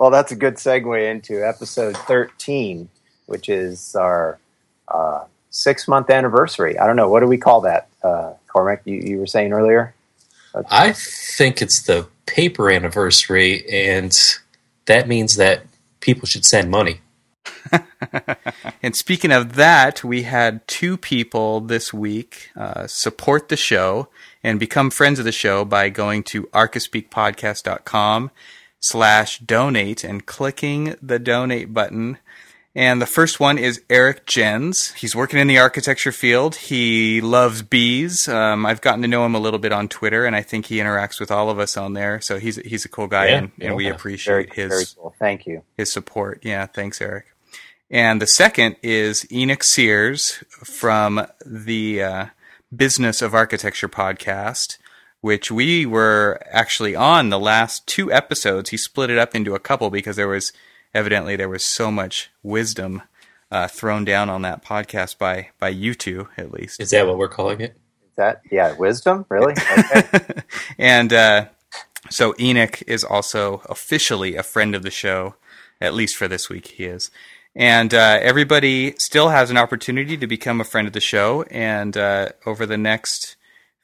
well, that's a good segue into episode 13, which is our uh, six month anniversary. I don't know. What do we call that, uh, Cormac? You, you were saying earlier? I think it's the paper anniversary, and that means that people should send money. and speaking of that, we had two people this week uh, support the show and become friends of the show by going to archispeakpodcast.com slash donate and clicking the donate button. And the first one is Eric Jens. He's working in the architecture field. He loves bees. Um, I've gotten to know him a little bit on Twitter, and I think he interacts with all of us on there. So he's he's a cool guy, Yeah, and, and we appreciate Very, his very cool. Thank you. his support. Yeah, thanks, Eric. And the second is Enoch Sears from the uh, Business of Architecture podcast, which we were actually on the last two episodes. He split it up into a couple because there was evidently there was so much wisdom uh, thrown down on that podcast by by you two at least. Is that what we're calling it? Is that, yeah, wisdom? Really? Okay. and uh, so Enoch is also officially a friend of the show, at least for this week he is. And uh, everybody still has an opportunity to become a friend of the show. And uh, over the next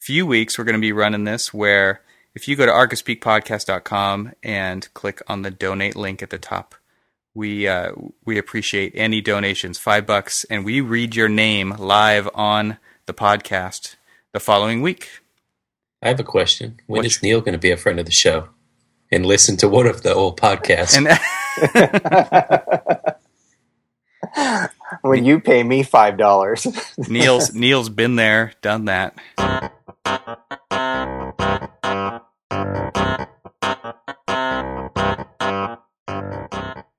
few weeks, we're going to be running this where if you go to archispeakpodcast.com and click on the donate link at the top, we uh, we appreciate any donations, five bucks, and we read your name live on the podcast the following week. I have a question. When Which- is Neil going to be a friend of the show and listen to one of the old podcasts? And when you pay me $5. Neil's Neil's been there, done that.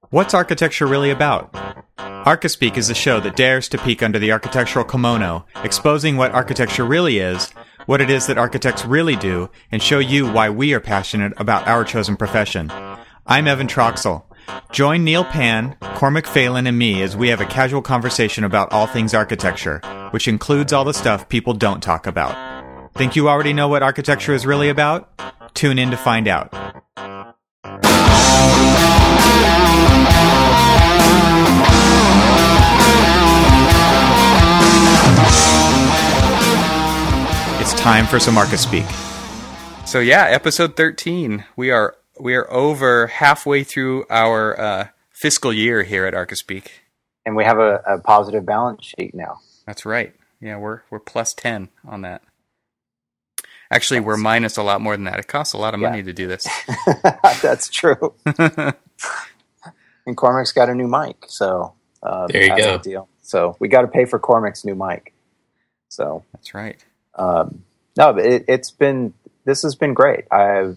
What's architecture really about? Archispeak is a show that dares to peek under the architectural kimono, exposing what architecture really is, what it is that architects really do, and show you why we are passionate about our chosen profession. I'm Evan Troxel. Join Neil Pan, Cormac Phelan, and me as we have a casual conversation about all things architecture, which includes all the stuff people don't talk about. Think you already know what architecture is really about? Tune in to find out. It's time for some Archispeak. So yeah, episode thirteen. We are we are over halfway through our uh, fiscal year here at Archispeak. and we have a, a positive balance sheet now. That's right. Yeah, we're we're plus ten on that. Actually, we're minus a lot more than that. It costs a lot of money Yeah. to do this. That's true. and Cormac's got a new mic, so uh, There you go. Deal. So we got to pay for Cormac's new mic. So That's right. um, no, it, it's been this has been great. I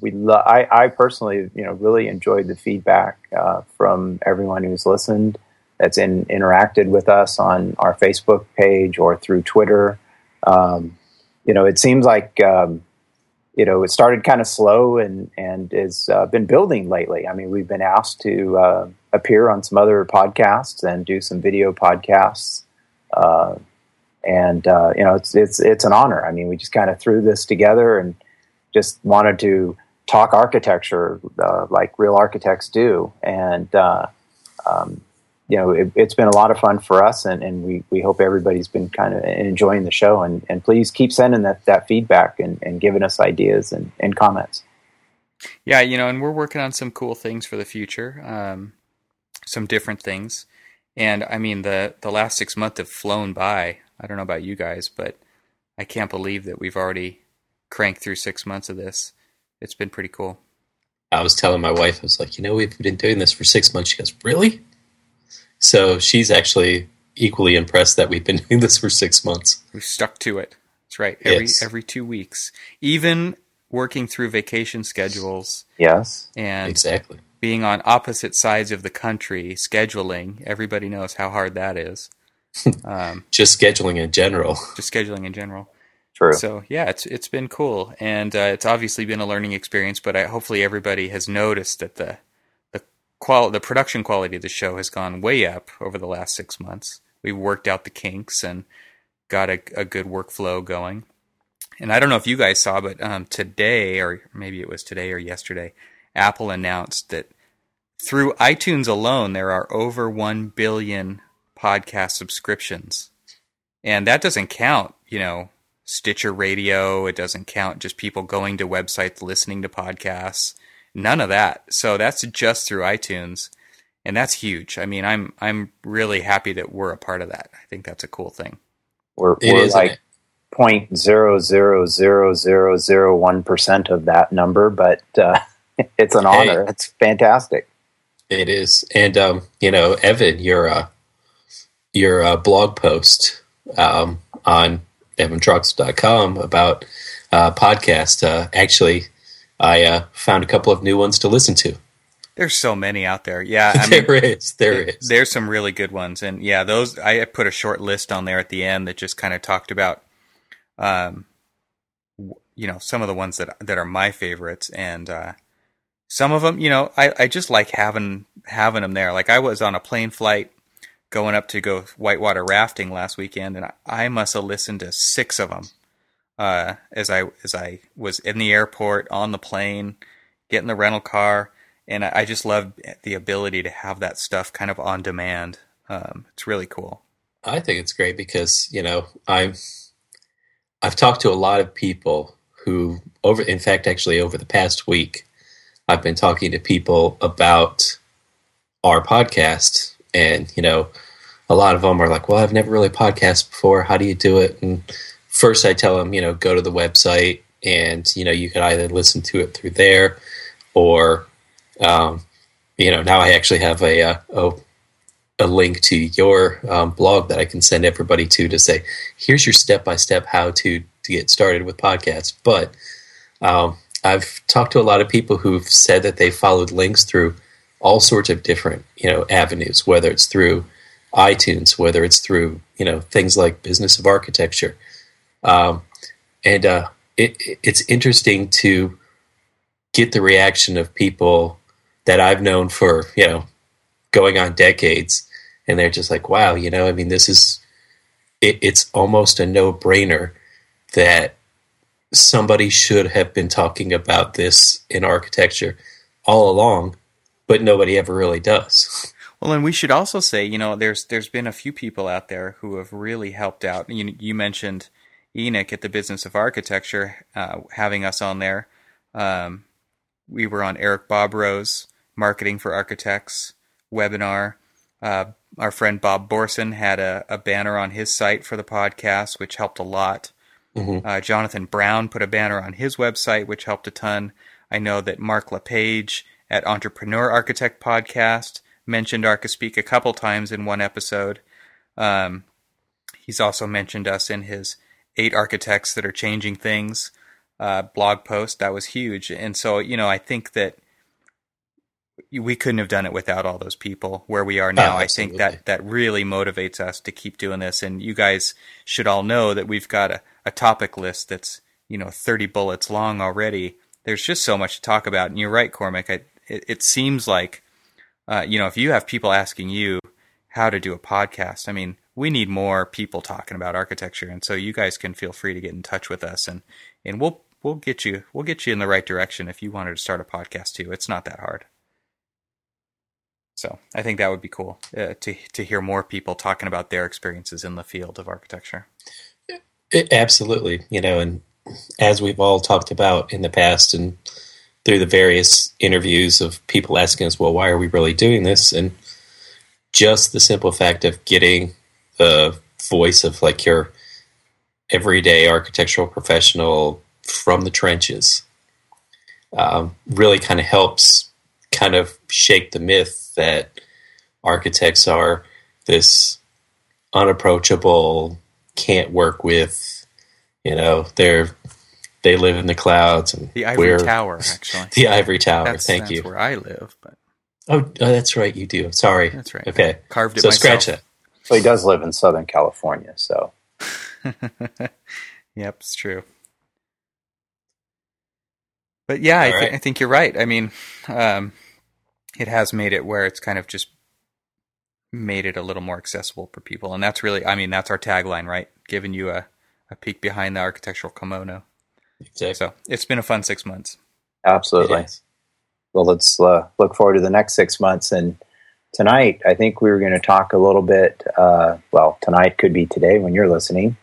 we lo- I, I personally you know really enjoyed the feedback uh, from everyone who's listened, that's in, interacted with us on our Facebook page or through Twitter. Um, you know, it seems like um, you know it started kind of slow and and has uh, been building lately. I mean, we've been asked to uh, appear on some other podcasts and do some video podcasts. Uh, and uh, you know it's it's it's an honor. I mean, we just kind of threw this together and just wanted to talk architecture uh, like real architects do, and uh, um, you know it, it's been a lot of fun for us, and, and we, we hope everybody's been kind of enjoying the show, and, and please keep sending that, that feedback and, and giving us ideas and, and comments. Yeah, you know, and we're working on some cool things for the future, um, some different things. And I mean, the the last six months have flown by. I don't know about you guys, but I can't believe that we've already cranked through six months of this. It's been pretty cool. I was telling my wife, I was like, you know, we've been doing this for six months. She goes, really? So she's actually equally impressed that we've been doing this for six months. We've stuck to it. That's right. Every Yes. every two weeks, even working through vacation schedules Yes, and Exactly. being on opposite sides of the country, scheduling. Everybody knows how hard that is. um, Just scheduling in general. just scheduling in general. true. So yeah, it's it's been cool, and uh, it's obviously been a learning experience. But I, hopefully, everybody has noticed that the the qual the production quality of the show has gone way up over the last six months. We've worked out the kinks and got a, a good workflow going. And I don't know if you guys saw, but um, today, or maybe it was today or yesterday, Apple announced that through iTunes alone, there are over 1 billion podcast subscriptions. And that doesn't count, you know, Stitcher Radio. It doesn't count just people going to websites listening to podcasts. None of that. So that's just through iTunes. And that's huge. I mean, I'm I'm really happy that we're a part of that. I think that's a cool thing. We're, It we're is, like point zero zero zero zero zero one percent of that number, but uh, it's an Hey. honor. It's fantastic. It is, and um, you know, Evan, your uh, your uh, blog post um, on evantroxel.com about uh, podcast. Uh, actually, I uh, found a couple of new ones to listen to. There's so many out there. Yeah, I mean, there is, there is. There's some really good ones, and yeah, those I put a short list on there at the end that just kind of talked about, um, w- you know, some of the ones that that are my favorites, and uh, some of them, you know, I I just like having having them there. Like I was on a plane flight going up to go whitewater rafting last weekend, and I, I must have listened to six of them uh, as I as I was in the airport on the plane, getting the rental car and I I just love the ability to have that stuff kind of on demand. Um, it's really cool. I think it's great because you know I've I've talked to a lot of people who over in fact actually over the past week I've been talking to people about our podcast and you know a lot of them are like well I've never really podcast before how do you do it and first I tell them you know go to the website and you know you can either listen to it through there or um, you know now I actually have a, uh, a a link to your um, blog that I can send everybody to to say, here's your step by step how to to get started with podcasts. But um, I've talked to a lot of people who've said that they followed links through all sorts of different you know avenues, whether it's through iTunes, whether it's through you know things like Business of Architecture, um, and uh, it, it's interesting to get the reaction of people that I've known for you know going on decades and they're just like wow you know i mean this is it, it's almost a no-brainer that somebody should have been talking about this in architecture all along but nobody ever really does Well, and we should also say, you know, there's there's been a few people out there who have really helped out. You you mentioned Enoch at the Business of Architecture uh, having us on there. Um, we were on Eric Bobrow's Marketing for Architects webinar. Uh, our friend Bob Borson had a, a banner on his site for the podcast, which helped a lot. Mhm. Uh, Jonathan Brown put a banner on his website, which helped a ton. I know that Mark LePage at Entrepreneur Architect Podcast mentioned Archispeak a couple times in one episode. Um, he's also mentioned us in his eight architects that are changing things uh, blog post. That was huge. And so, you know, I think that we couldn't have done it without all those people where we are now. I think that that really motivates us to keep doing this. And you guys should all know that we've got a, a topic list that's, you know, 30 bullets long already. There's just so much to talk about. And you're right, Cormac. I, it, it seems like, uh, you know, if you have people asking you how to do a podcast, I mean, we need more people talking about architecture. And so you guys can feel free to get in touch with us and, and we'll, we'll get you, we'll get you in the right direction if you wanted to start a podcast too. It's not that hard. So I think that would be cool uh, to to hear more people talking about their experiences in the field of architecture. It, absolutely you know and as we've all talked about in the past and through the various interviews of people asking us well why are we really doing this and just the simple fact of getting the voice of like your everyday architectural professional from the trenches um, really kind of helps kind of shake the myth that architects are this unapproachable can't work with you know they're they live in the clouds and The Ivory Tower, actually. the ivory tower That's, thank that's you where I live, but oh, oh that's right you do sorry that's right. okay Carved it so myself. scratch that So he does live in Southern California. So yep, it's true. But yeah, I, th- right. I think you're right. I mean, um, it has made it where it's kind of just made it a little more accessible for people, and that's really, I mean, that's our tagline, right? Giving you a, a peek behind the architectural kimono. exactly So it's been a fun six months. absolutely. Well, let's uh, look forward to the next six months. And tonight, I think we were going to talk a little bit. Uh, well, tonight could be today when you're listening.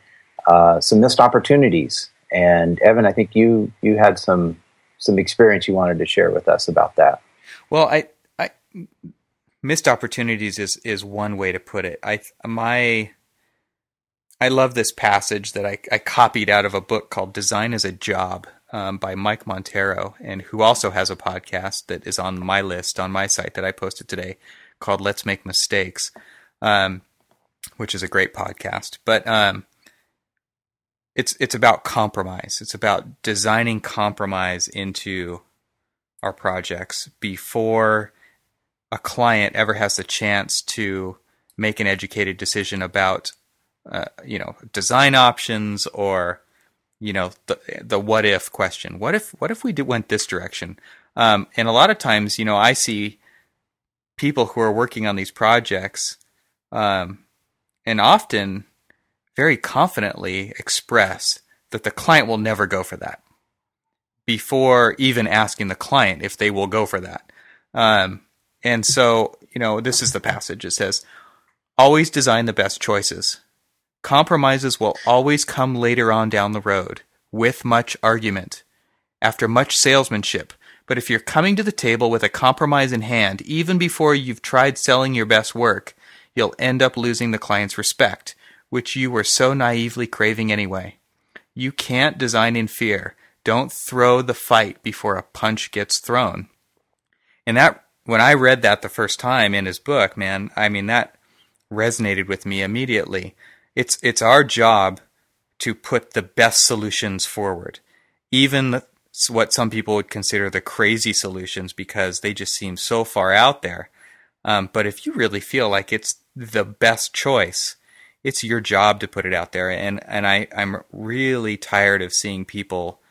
Uh, some missed opportunities. And Evan, I think you you had some some experience you wanted to share with us about that. Well, I, I missed opportunities is is one way to put it. I my I love this passage that I, I copied out of a book called Design as a Job um, by Mike Monteiro, and who also has a podcast that is on my list on my site that I posted today called Let's Make Mistakes, um, which is a great podcast. But um, it's it's about compromise. It's about designing compromise into our projects before a client ever has the chance to make an educated decision about uh, you know design options or you know the the what if question. What if what if we did, went this direction? Um, and a lot of times, you know, I see people who are working on these projects, um, and often very confidently express that the client will never go for that before even asking the client if they will go for that. Um, and so, you know, this is the passage. It says, always design the best choices. Compromises will always come later on down the road, with much argument, after much salesmanship. But if you're coming to the table with a compromise in hand, even before you've tried selling your best work, you'll end up losing the client's respect, which you were so naively craving anyway. You can't design in fear. Don't throw the fight before a punch gets thrown. And that, when I read that the first time in his book, man, I mean, that resonated with me immediately it's it's our job to put the best solutions forward, even what some people would consider the crazy solutions because they just seem so far out there. Um, but if you really feel like it's the best choice, it's your job to put it out there. And and I I'm really tired of seeing people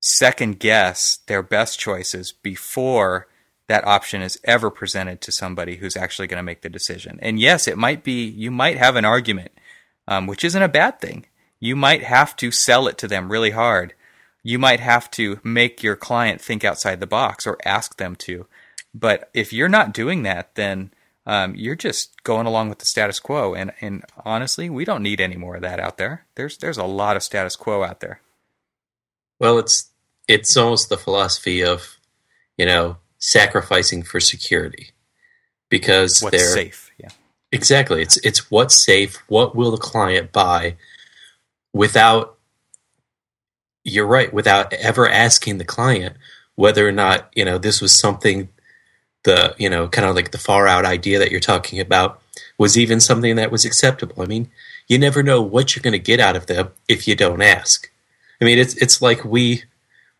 second guess their best choices before that option is ever presented to somebody who's actually going to make the decision. And yes, it might be you might have an argument um, which isn't a bad thing. You might have to sell it to them really hard. You might have to make your client think outside the box or ask them to. But if you're not doing that, then um, you're just going along with the status quo. And, and honestly, we don't need any more of that out there. There's there's a lot of status quo out there. Well, it's it's almost the philosophy of, you know, sacrificing for security, because What's they're safe. Yeah. Exactly. It's it's what's safe, what will the client buy without you're right, without ever asking the client whether or not, you know, this was something the, you know, kind of like the far out idea that you're talking about was even something that was acceptable. I mean, you never know what you're going to get out of them if you don't ask. I mean, it's it's like we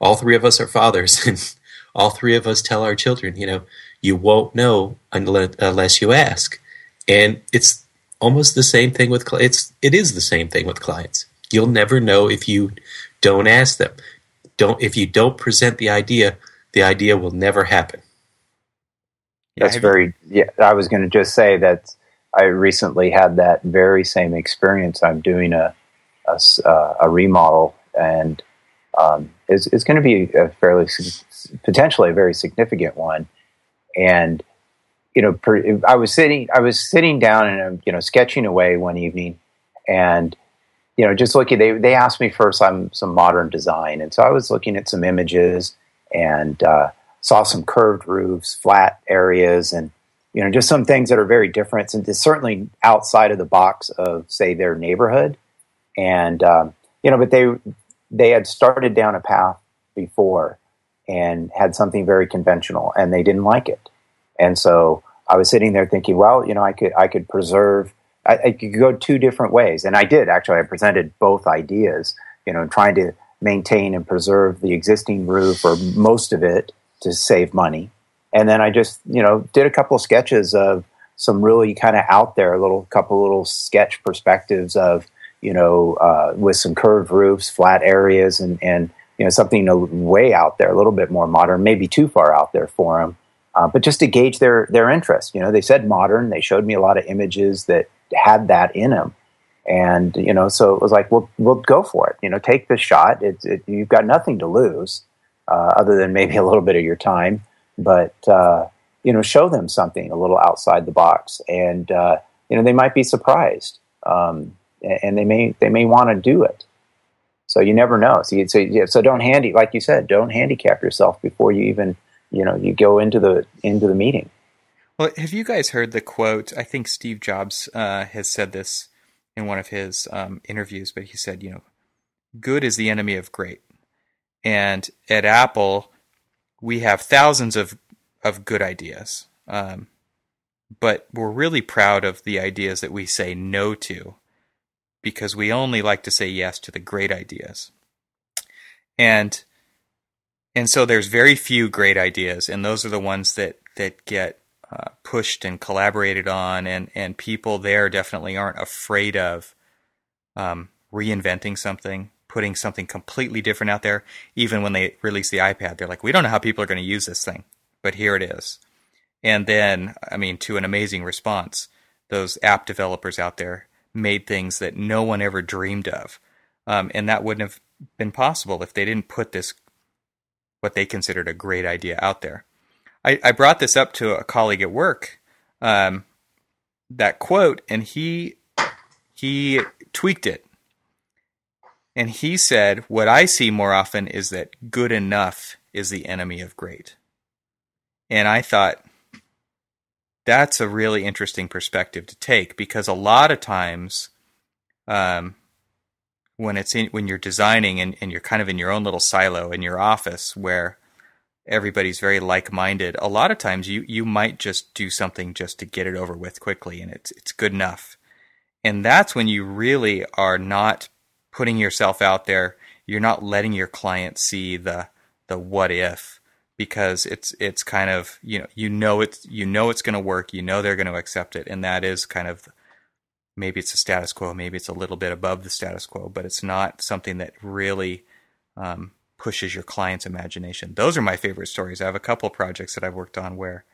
all three of us are fathers and all three of us tell our children, you know, you won't know unless, you ask. And it's almost the same thing with it's it is the same thing with clients. You'll never know if you don't ask them. Don't if you don't present the idea, the idea will never happen. That's very yeah. I was going to just say that I recently had that very same experience. I'm doing a a, uh, a remodel, and um, it's, it's going to be a fairly potentially a very significant one, and you know, per, I was sitting, I was sitting down and you know, sketching away one evening, and you know, just looking. They they asked me for some some modern design, and so I was looking at some images and uh, saw some curved roofs, flat areas, and you know, just some things that are very different and certainly outside of the box of say their neighborhood, and um, you know, but they they had started down a path before and had something very conventional, and they didn't like it and so I was sitting there thinking, well, you know, I could I could preserve. I, I could go two different ways, and I did actually. I presented both ideas, you know, trying to maintain and preserve the existing roof or most of it to save money. And then I just, you know, did a couple of sketches of some really kind of out there a little couple little sketch perspectives of, you know, uh, with some curved roofs, flat areas, and and you know something way out there, a little bit more modern, maybe too far out there for them uh, but just to gauge their their interest. You know, they said modern. They showed me a lot of images that had that in him. and you know, so it was like, well, we'll go for it. You know, take the shot. It, you've got nothing to lose, uh, other than maybe a little bit of your time. but uh, you know, show them something a little outside the box, and uh, you know, they might be surprised, um, and they may they may want to do it. So you never know. So, so, so don't handy, like you said, don't handicap yourself before you even you know you go into the into the meeting. Well, have you guys heard the quote? I think Steve Jobs uh, has said this in one of his um, interviews, but he said, you know, good is the enemy of great. And at Apple, we have thousands of of good ideas, um, but we're really proud of the ideas that we say no to, because we only like to say yes to the great ideas. And and so there's very few great ideas, and those are the ones that that get uh, pushed and collaborated on, and and people there definitely aren't afraid of um, reinventing something, putting something completely different out there. Even when they release the iPad, they're like, we don't know how people are going to use this thing, but here it is. And then, I mean, to an amazing response, those app developers out there made things that no one ever dreamed of, um, and that wouldn't have been possible if they didn't put this what they considered a great idea out there. I, I brought this up to a colleague at work, um, that quote, and he he tweaked it. And he said, What I see more often is that good enough is the enemy of great. And I thought, that's a really interesting perspective to take because a lot of times, um, when it's in, when you're designing and, and you're kind of in your own little silo in your office where everybody's very like-minded. A lot of times you you might just do something just to get it over with quickly and it's it's good enough. And that's when you really are not putting yourself out there. You're not letting your client see the the what if because it's it's kind of you know you know it's you know it's going to work you know they're going to accept it and that is kind of maybe it's a status quo maybe it's a little bit above the status quo but it's not something that really um, pushes your client's imagination. Those are my favorite stories. I have a couple projects that I've worked on where,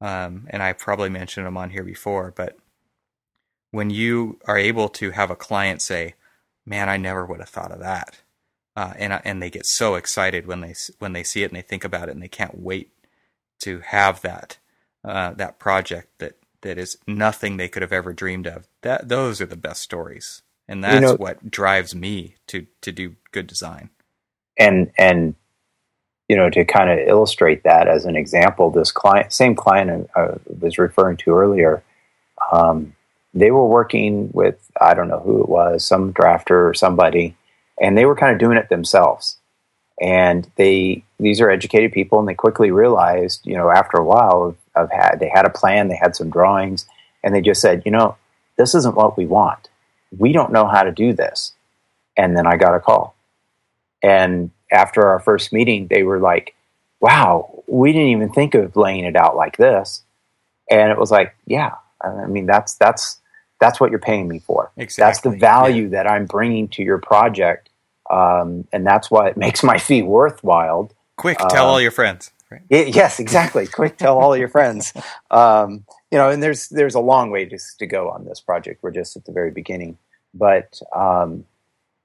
um, and I probably mentioned them on here before, but when you are able to have a client say, "Man, I never would have thought of that," uh, and and they get so excited when they when they see it and they think about it and they can't wait to have that uh, that project that that is nothing they could have ever dreamed of. That those are the best stories, and that's you know, what drives me to to do good design and and you know to kind of illustrate that as an example, this client, same client I was referring to earlier, um, they were working with I don't know who it was, some drafter or somebody, and they were kind of doing it themselves. And they these are educated people, and they quickly realized, you know, after a while of, had they had a plan, they had some drawings, and they just said, you know, this isn't what we want. We don't know how to do this. And then I got a call and after our first meeting, they were like, wow, we didn't even think of laying it out like this. And it was like, yeah, I mean, that's, that's, that's what you're paying me for. Exactly. That's the value yeah. that I'm bringing to your project. Um, and that's what makes my fee worthwhile. Quick, tell um, all your friends. Right? It, yes, exactly. Quick, tell all your friends. Um, you know, and there's there's a long way to, to go on this project. We're just at the very beginning, but um,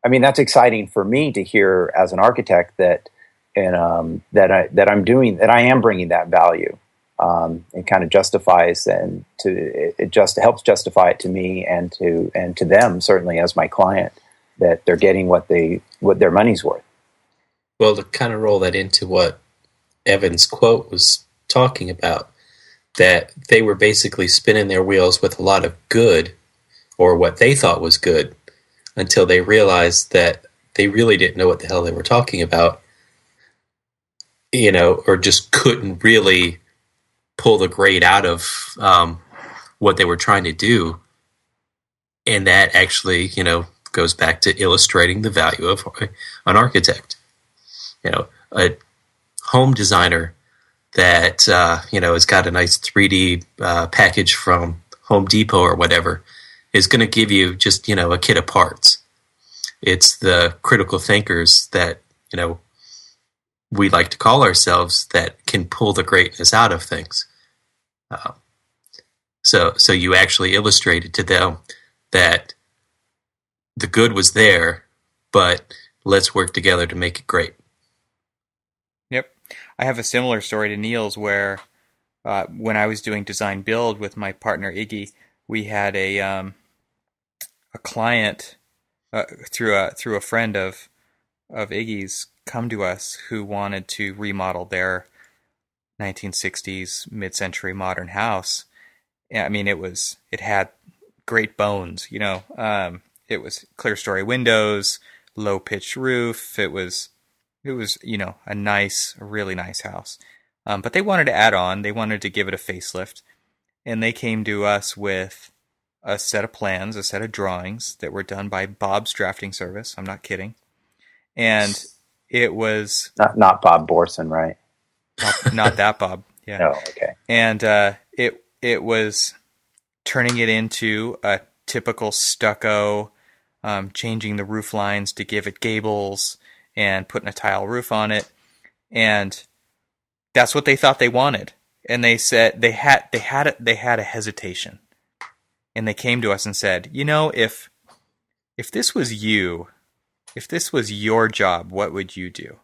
I mean, that's exciting for me to hear as an architect that and um, that I that I'm doing that I am bringing that value. Um, it kind of justifies and to it, it just helps justify it to me and to and to them certainly as my client that they're getting what they what their money's worth. Well, to kind of roll that into what Evan's quote was talking about, that they were basically spinning their wheels with a lot of good, or what they thought was good, until they realized that they really didn't know what the hell they were talking about, you know, or just couldn't really pull the grade out of um, what they were trying to do. And that actually, you know, goes back to illustrating the value of an architect. You know, a home designer that uh, you know has got a nice 3D uh, package from Home Depot or whatever is going to give you just you know a kit of parts. It's the critical thinkers that you know we like to call ourselves that can pull the greatness out of things. Uh, so so you actually illustrated to them that the good was there, but let's work together to make it great. Yep. I have a similar story to Neil's where uh, when I was doing design build with my partner Iggy, we had a um, a client uh, through a through a friend of of Iggy's come to us who wanted to remodel their 1960s mid-century modern house. I mean, it was it had great bones, you know. Um, it was clerestory windows, low pitched roof. It was it was you know a nice, really nice house. Um, but they wanted to add on. They wanted to give it a facelift, and they came to us with a set of plans, a set of drawings that were done by Bob's drafting service. I'm not kidding, and it was not not Bob Borson, right? Not, not that Bob. Yeah. no. Okay. And uh, it it was turning it into a typical stucco, um, changing the roof lines to give it gables, and putting a tile roof on it, and that's what they thought they wanted. And they said they had they had a, they had a hesitation, and they came to us and said, you know, if if this was you, if this was your job, what would you do?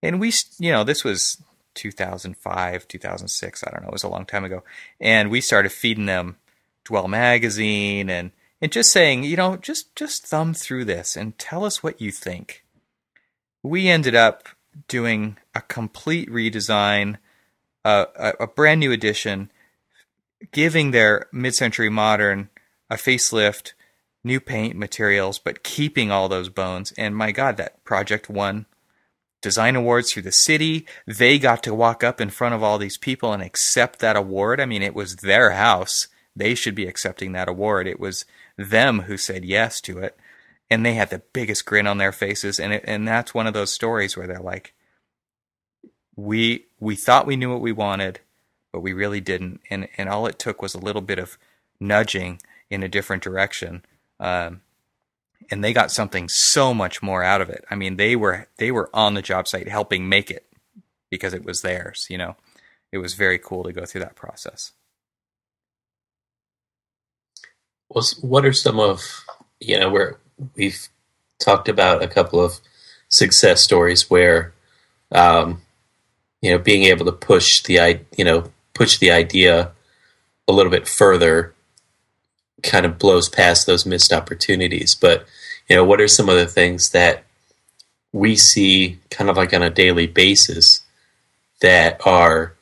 And we, you know, this was 2005, 2006. I don't know. It was a long time ago. And we started feeding them Dwell magazine and and just saying, you know, just just thumb through this and tell us what you think. We ended up doing a complete redesign, uh, a, a brand new edition, giving their mid-century modern a facelift, new paint materials, but keeping all those bones. And my God, that project won design awards through the city. They got to walk up in front of all these people and accept that award. I mean, it was their house. They should be accepting that award. It was them who said yes to it. And they had the biggest grin on their faces. And it, and that's one of those stories where they're like, we, we thought we knew what we wanted, but we really didn't. And, and all it took was a little bit of nudging in a different direction. Um, and they got something so much more out of it. I mean, they were they were on the job site helping make it because it was theirs. You know, it was very cool to go through that process. Well, what are some of you know where we've talked about a couple of success stories where um, you know being able to push the you know push the idea a little bit further kind of blows past those missed opportunities. But you know, what are some of the things that we see kind of like on a daily basis that are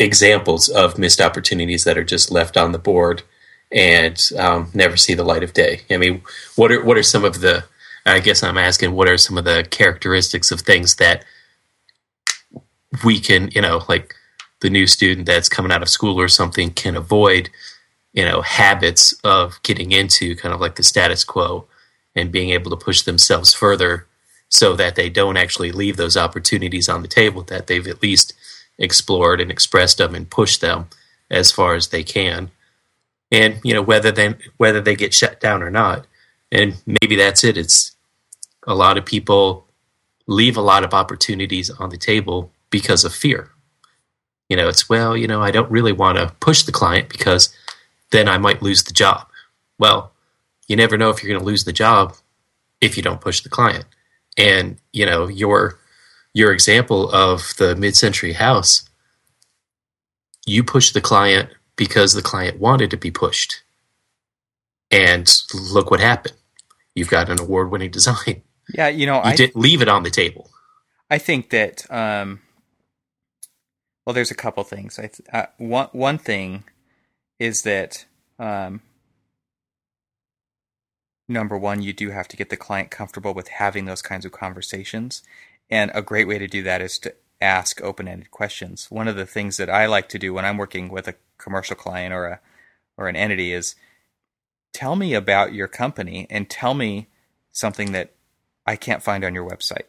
examples of missed opportunities that are just left on the board and um, never see the light of day? I mean, what are what are some of the? I guess I'm asking, what are some of the characteristics of things that we can, you know, like the new student that's coming out of school or something can avoid you know habits of getting into kind of like the status quo and being able to push themselves further so that they don't actually leave those opportunities on the table that they've at least explored and expressed them and pushed them as far as they can. And you know whether they whether they get shut down or not. And maybe that's it. It's a lot of people leave a lot of opportunities on the table because of fear you know it's well you know i don't really want to push the client because then I might lose the job. Well, you never know if you're going to lose the job if you don't push the client. And you know your your example of the mid-century house, you push the client because the client wanted to be pushed. And look what happened. You've got an award-winning design. Yeah, you know, you I didn't leave it on the table. I think that um, well, there's a couple things. I th- uh, one one thing is that um, number one, you do have to get the client comfortable with having those kinds of conversations. And a great way to do that is to ask open ended questions. One of the things that I like to do when I'm working with a commercial client or a or an entity is tell me about your company and tell me something that I can't find on your website.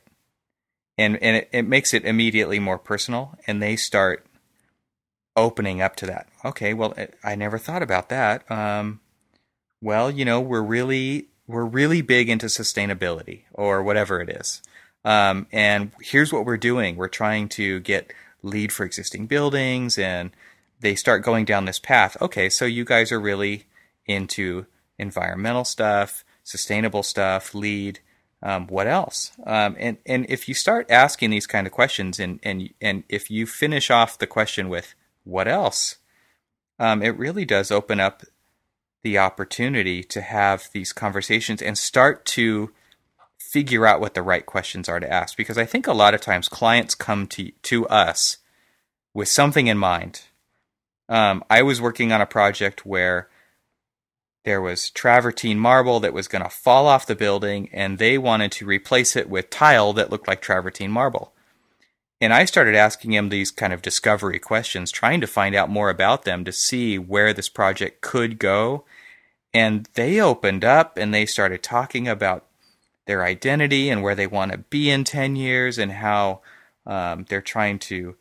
And and it, it makes it immediately more personal and they start opening up to that. Okay, well, I never thought about that. Um, well, you know, we're really we're really big into sustainability or whatever it is. Um, and here's what we're doing: we're trying to get LEED for existing buildings, and they start going down this path. Okay, so you guys are really into environmental stuff, sustainable stuff, LEED. Um, what else? Um, and and if you start asking these kind of questions, and and and if you finish off the question with what else, um, it really does open up the opportunity to have these conversations and start to figure out what the right questions are to ask. Because I think a lot of times clients come to to us with something in mind. Um, I was working on a project where there was travertine marble that was going to fall off the building, and they wanted to replace it with tile that looked like travertine marble. And I started asking him these kind of discovery questions, trying to find out more about them to see where this project could go. And they opened up and they started talking about their identity and where they want to be in 10 years and how um, they're trying to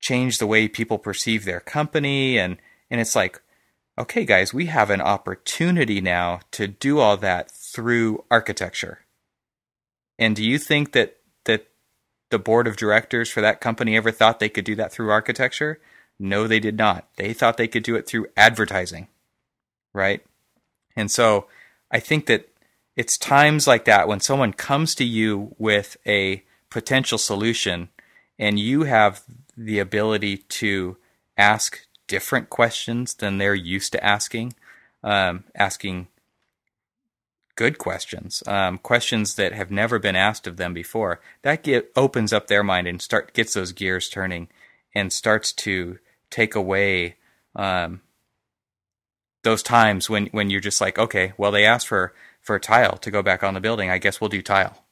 change the way people perceive their company. And, and it's like, okay, guys, we have an opportunity now to do all that through architecture. And do you think that that the board of directors for that company ever thought they could do that through architecture? No, they did not. They thought they could do it through advertising. Right? And so I think that it's times like that when someone comes to you with a potential solution and you have the ability to ask different questions than they're used to asking, um, asking good questions, um, questions that have never been asked of them before. That get, opens up their mind and start gets those gears turning and starts to take away um, those times when when you're just like, okay, well they asked for for tile to go back on the building. I guess we'll do tile.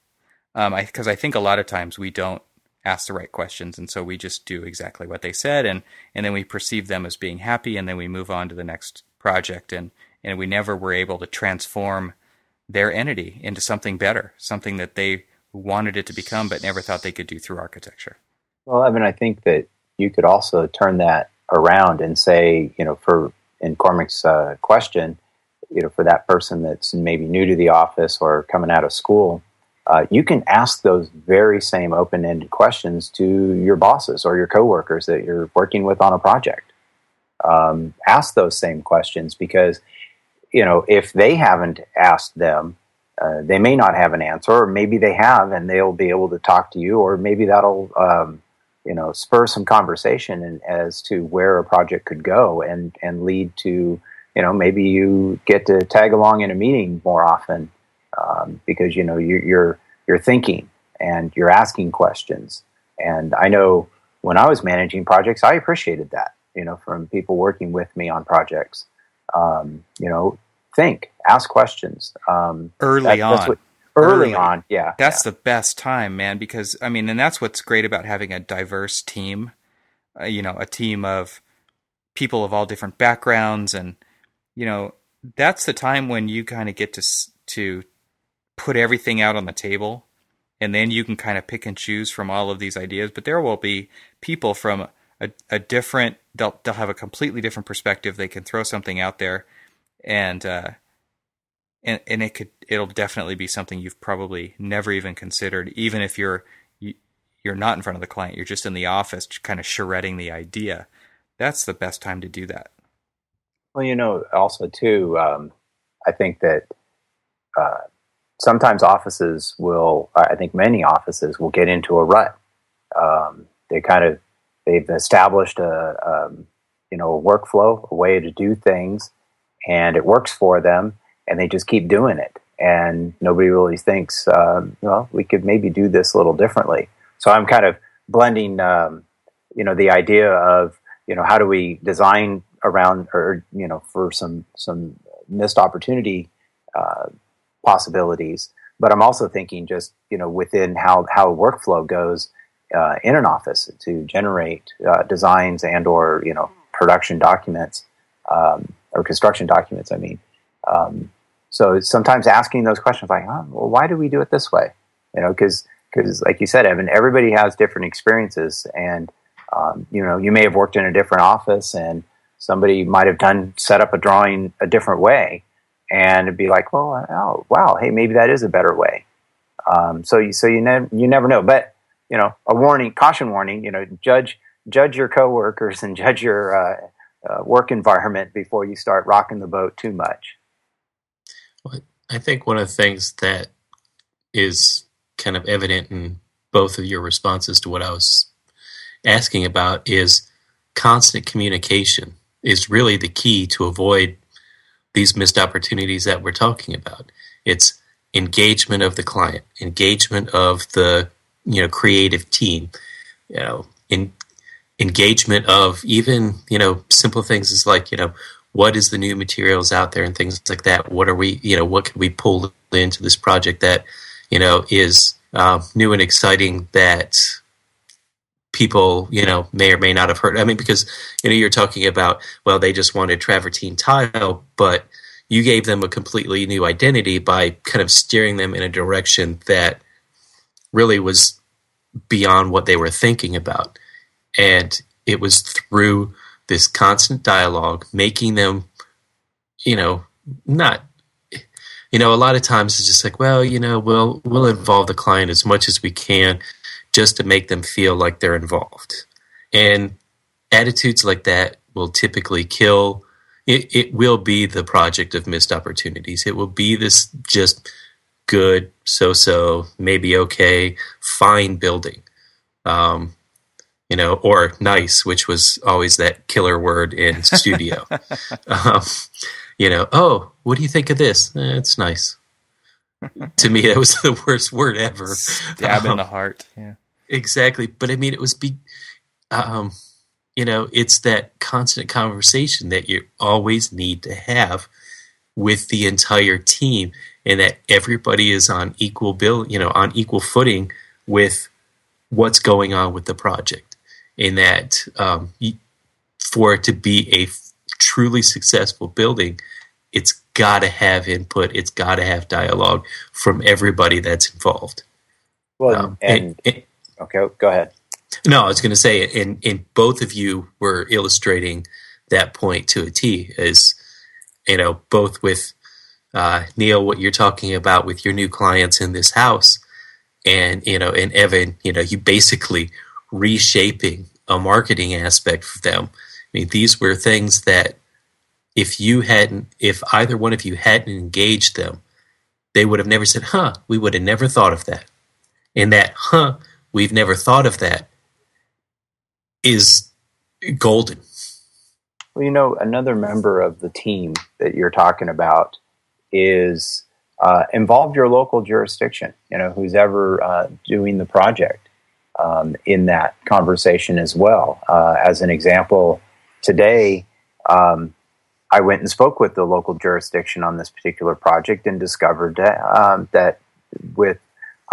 Um, because I, I think a lot of times we don't ask the right questions. And so we just do exactly what they said. And and then we perceive them as being happy. And then we move on to the next project. And and we never were able to transform their entity into something better something that they wanted it to become but never thought they could do through architecture. Well mean i think that you could also turn that around and say you know for in cormac's uh, question you know for that person that's maybe new to the office or coming out of school uh, you can ask those very same open-ended questions to your bosses or your coworkers that you're working with on a project. Um, ask those same questions because you know if they haven't asked them, uh, they may not have an answer, or maybe they have, and they'll be able to talk to you, or maybe that'll um, you know spur some conversation in, as to where a project could go and and lead to you know maybe you get to tag along in a meeting more often um, because you know you're, you're you're thinking and you're asking questions. And I know when I was managing projects, I appreciated that. You know, from people working with me on projects. Um, you know, think, ask questions um, early that, on. What, early, early, on, yeah, that's yeah. the best time, man. Because I mean, and that's what's great about having a diverse team. Uh, you know, a team of people of all different backgrounds, and you know, that's the time when you kind of get to to put everything out on the table and then you can kind of pick and choose from all of these ideas but there will be people from a, a different they'll, they'll have a completely different perspective. They can throw something out there and uh and and it could it'll definitely be something you've probably never even considered even if you're you, you're not in front of the client you're just in the office kind of shredding the idea. That's the best time to do that. Well you know also too um, i think that uh, sometimes offices will, I think many offices will get into a rut. Um, they kind of they've established a, um, you know a workflow, a way to do things, and it works for them, and they just keep doing it, and nobody really thinks, um, well, we could maybe do this a little differently. So I'm kind of blending, um, you know, the idea of you know how do we design around or you know for some some missed opportunity uh, possibilities. But I'm also thinking just you know within how how workflow goes uh, in an office to generate uh, designs and or you know production documents um, or construction documents. I mean, um, so sometimes asking those questions like, oh, well, why do we do it this way? You know, because because like you said, Evan, everybody has different experiences, and um, you know, you may have worked in a different office, and somebody might have done set up a drawing a different way, and be like, well, oh, wow, hey, maybe that is a better way. Um, so you, so you never you never know, but you know, a warning, caution warning. You know, judge judge your coworkers and judge your uh, uh, work environment before you start rocking the boat too much. Well, I think one of the things that is kind of evident in both of your responses to what I was asking about is constant communication is really the key to avoid these missed opportunities that we're talking about. It's engagement of the client, engagement of the you know creative team, you know, in engagement of even you know simple things as like you know what is the new materials out there and things like that. What are we you know what can we pull into this project that you know is uh, new and exciting that people you know may or may not have heard. I mean, because you know you're talking about well, they just wanted travertine tile, but you gave them a completely new identity by kind of steering them in a direction that really was beyond what they were thinking about, and it was through this constant dialogue, making them, you know, not you know, a lot of times it's just like, well, you know, we'll we'll involve the client as much as we can just to make them feel like they're involved. And attitudes like that will typically kill it, it will be the project of missed opportunities. It will be this just good, so so, maybe okay, fine building. Um, you know, or nice, which was always that killer word in studio. um, you know, oh, what do you think of this? Eh, it's nice. To me, that was the worst word ever. Stab um, in the heart. Yeah, exactly. But I mean, it was be, um, you know, it's that constant conversation that you always need to have with the entire team, and that everybody is on equal bill, you know, on equal footing with what's going on with the project, and that um, for it to be a truly successful building, it's got to have input. It's got to have dialogue from everybody that's involved. Well, um, and, and, and, okay, go ahead. No, I was going to say, and, and both of you were illustrating that point to a T. Is you know both with uh, Neil, what you're talking about with your new clients in this house, and you know, and Evan, you know, you basically reshaping a marketing aspect for them I mean, these were things that if you hadn't, if either one of you hadn't engaged them, they would have never said, huh, we would have never thought of that. And that, huh, we've never thought of that is golden. Well, you know, another member of the team that you're talking about is uh, your local jurisdiction, you know, who's ever uh, doing the project um, in that conversation as well. Uh, as an example, today, um, I went and spoke with the local jurisdiction on this particular project and discovered that, um, that with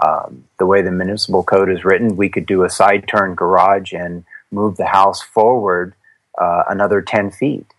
um, the way the municipal code is written, we could do a side turn garage and move the house forward uh, another 10 feet.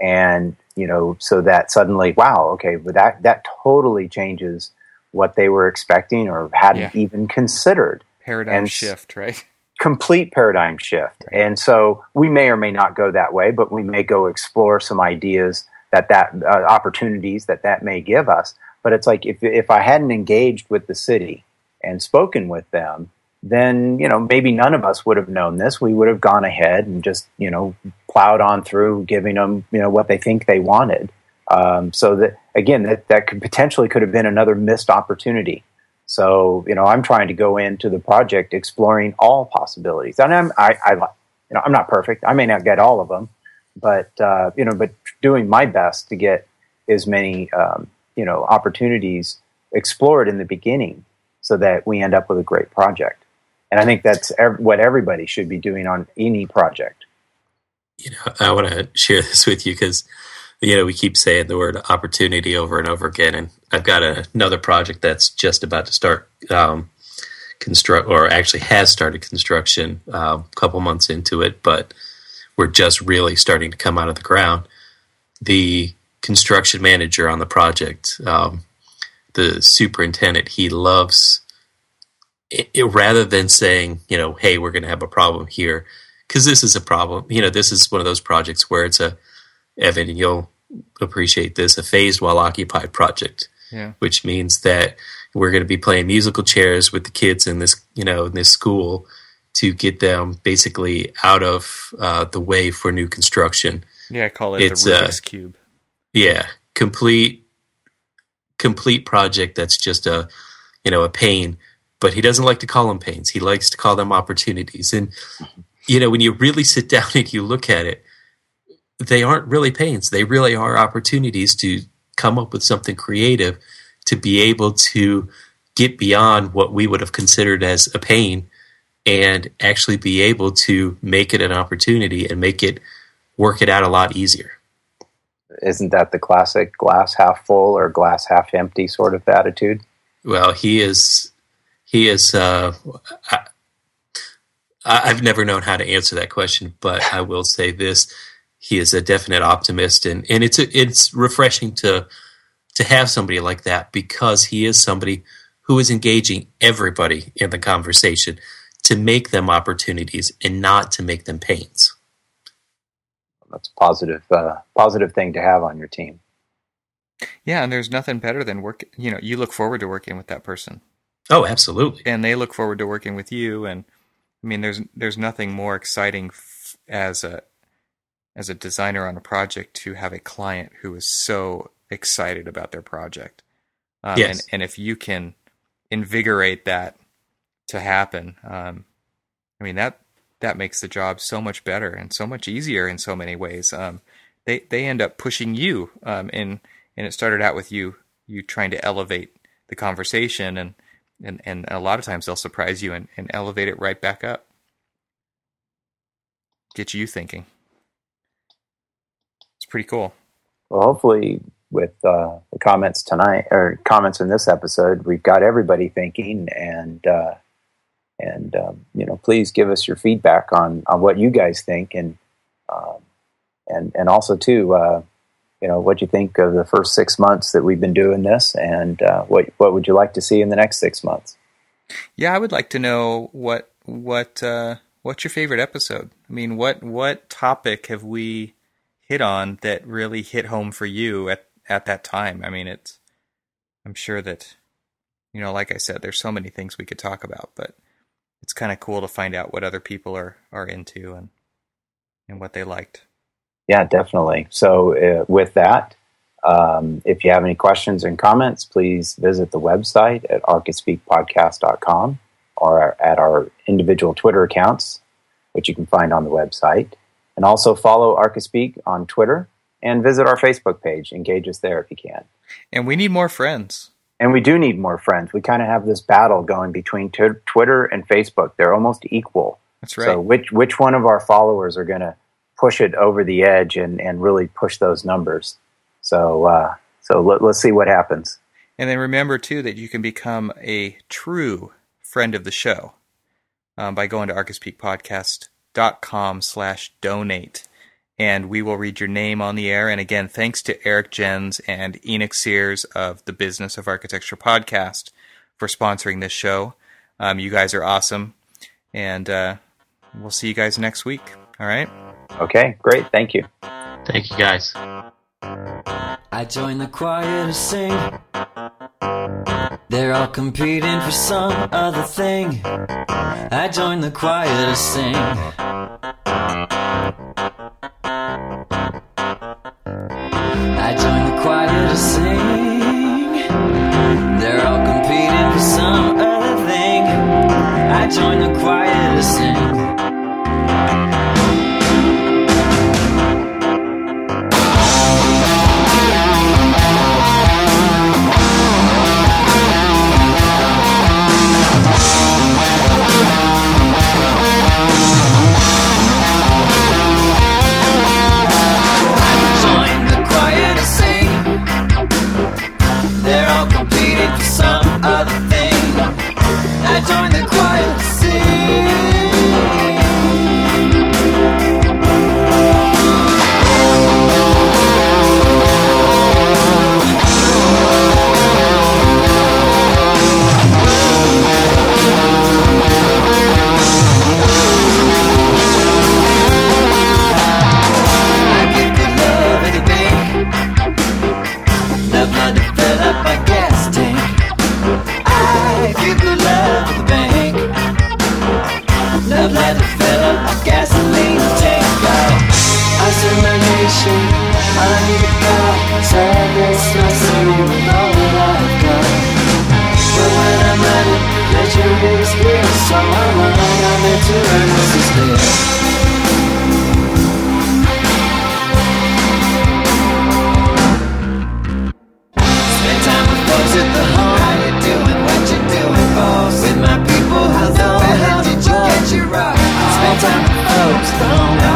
And, you know, so that suddenly, wow, okay, but that, that totally changes what they were expecting or hadn't yeah. even considered. Paradigm and, shift, right? Complete paradigm shift. And so we may or may not go that way, but we may go explore some ideas that that uh, opportunities that that may give us. But it's like if if I hadn't engaged with the city and spoken with them, then you know maybe none of us would have known this. We would have gone ahead and just you know plowed on through, giving them you know what they think they wanted. Um, so that again, that that could potentially could have been another missed opportunity so, you know, I'm trying to go into the project exploring all possibilities. And I'm, I, I, you know, I'm not perfect. I may not get all of them, but, uh, you know, but doing my best to get as many, um, you know, opportunities explored in the beginning so that we end up with a great project. And I think that's ev- what everybody should be doing on any project. You know, I want to share this with you because you know, we keep saying the word opportunity over and over again. And I've got a, another project that's just about to start um, construct, or actually has started construction a couple months into it, but we're just really starting to come out of the ground. The construction manager on the project, um, the superintendent, he loves it, it, rather than saying, you know, hey, we're going to have a problem here, because this is a problem. You know, this is one of those projects where it's a Evan, you'll appreciate this, a phased while occupied project. Yeah. Which means that we're going to be playing musical chairs with the kids in this, you know, in this school to get them basically out of uh, the way for new construction. Yeah, I call it it's, the Rubik's uh, cube. Yeah, complete, complete project that's just a, you know, a pain, but he doesn't like to call them pains. He likes to call them opportunities. And, you know, when you really sit down and you look at it, they aren't really pains. They really are opportunities to come up with something creative to be able to get beyond what we would have considered as a pain and actually be able to make it an opportunity and make it work it out a lot easier. Isn't that the classic glass half full or glass half empty sort of attitude? Well, he is. He is. Uh, I, I've never known how to answer that question, but I will say this: he is a definite optimist, and and it's it's refreshing to to have somebody like that because he is somebody who is engaging everybody in the conversation to make them opportunities and not to make them pains. That's a positive, uh, positive thing to have on your team. Yeah, and there's nothing better than work. You know, you look forward to working with that person. Oh, absolutely. And they look forward to working with you. And I mean, there's there's nothing more exciting f- as a as a designer on a project to have a client who is so excited about their project. Um, yes. and, and if you can invigorate that to happen, um, I mean that that makes the job so much better and so much easier in so many ways. Um, they they end up pushing you, um, and and it started out with you you trying to elevate the conversation, and and and a lot of times they'll surprise you and, and elevate it right back up, get you thinking. Pretty cool. Well, hopefully, with uh, the comments tonight or comments in this episode, we've got everybody thinking, and uh, and um, you know, please give us your feedback on on what you guys think, and um, and and also too, uh, you know, what do you think of the first six months that we've been doing this, and uh, what what would you like to see in the next six months? Yeah, I would like to know what what uh, what's your favorite episode. I mean, what what topic have we hit on that really hit home for you at at that time? I mean, it's I'm sure that you know, like I said, there's so many things we could talk about, but it's kind of cool to find out what other people are are into and and what they liked. Yeah, definitely. So, uh, with that, um, if you have any questions and comments, please visit the website at archispeakpodcast.com or at our individual Twitter accounts, which you can find on the website. And also follow Archispeak on Twitter and visit our Facebook page. Engage us there if you can. And we need more friends. And we do need more friends. We kind of have this battle going between t- Twitter and Facebook. They're almost equal. That's right. So which which one of our followers are going to push it over the edge and, and really push those numbers? So uh, so let, let's see what happens. And then remember too that you can become a true friend of the show um, by going to archispeakpodcast.com slash donate. And we will read your name on the air. And again, thanks to Eric Jens and Enoch Sears of the Business of Architecture podcast for sponsoring this show. Um, you guys are awesome. And uh, we'll see you guys next week. All right. Okay, great. Thank you. Thank you, guys. I joined the choir to sing. They're all competing for some other thing. I joined the choir to sing. I joined the choir to sing. They're all competing for some other thing. I joined the choir to sing. Time with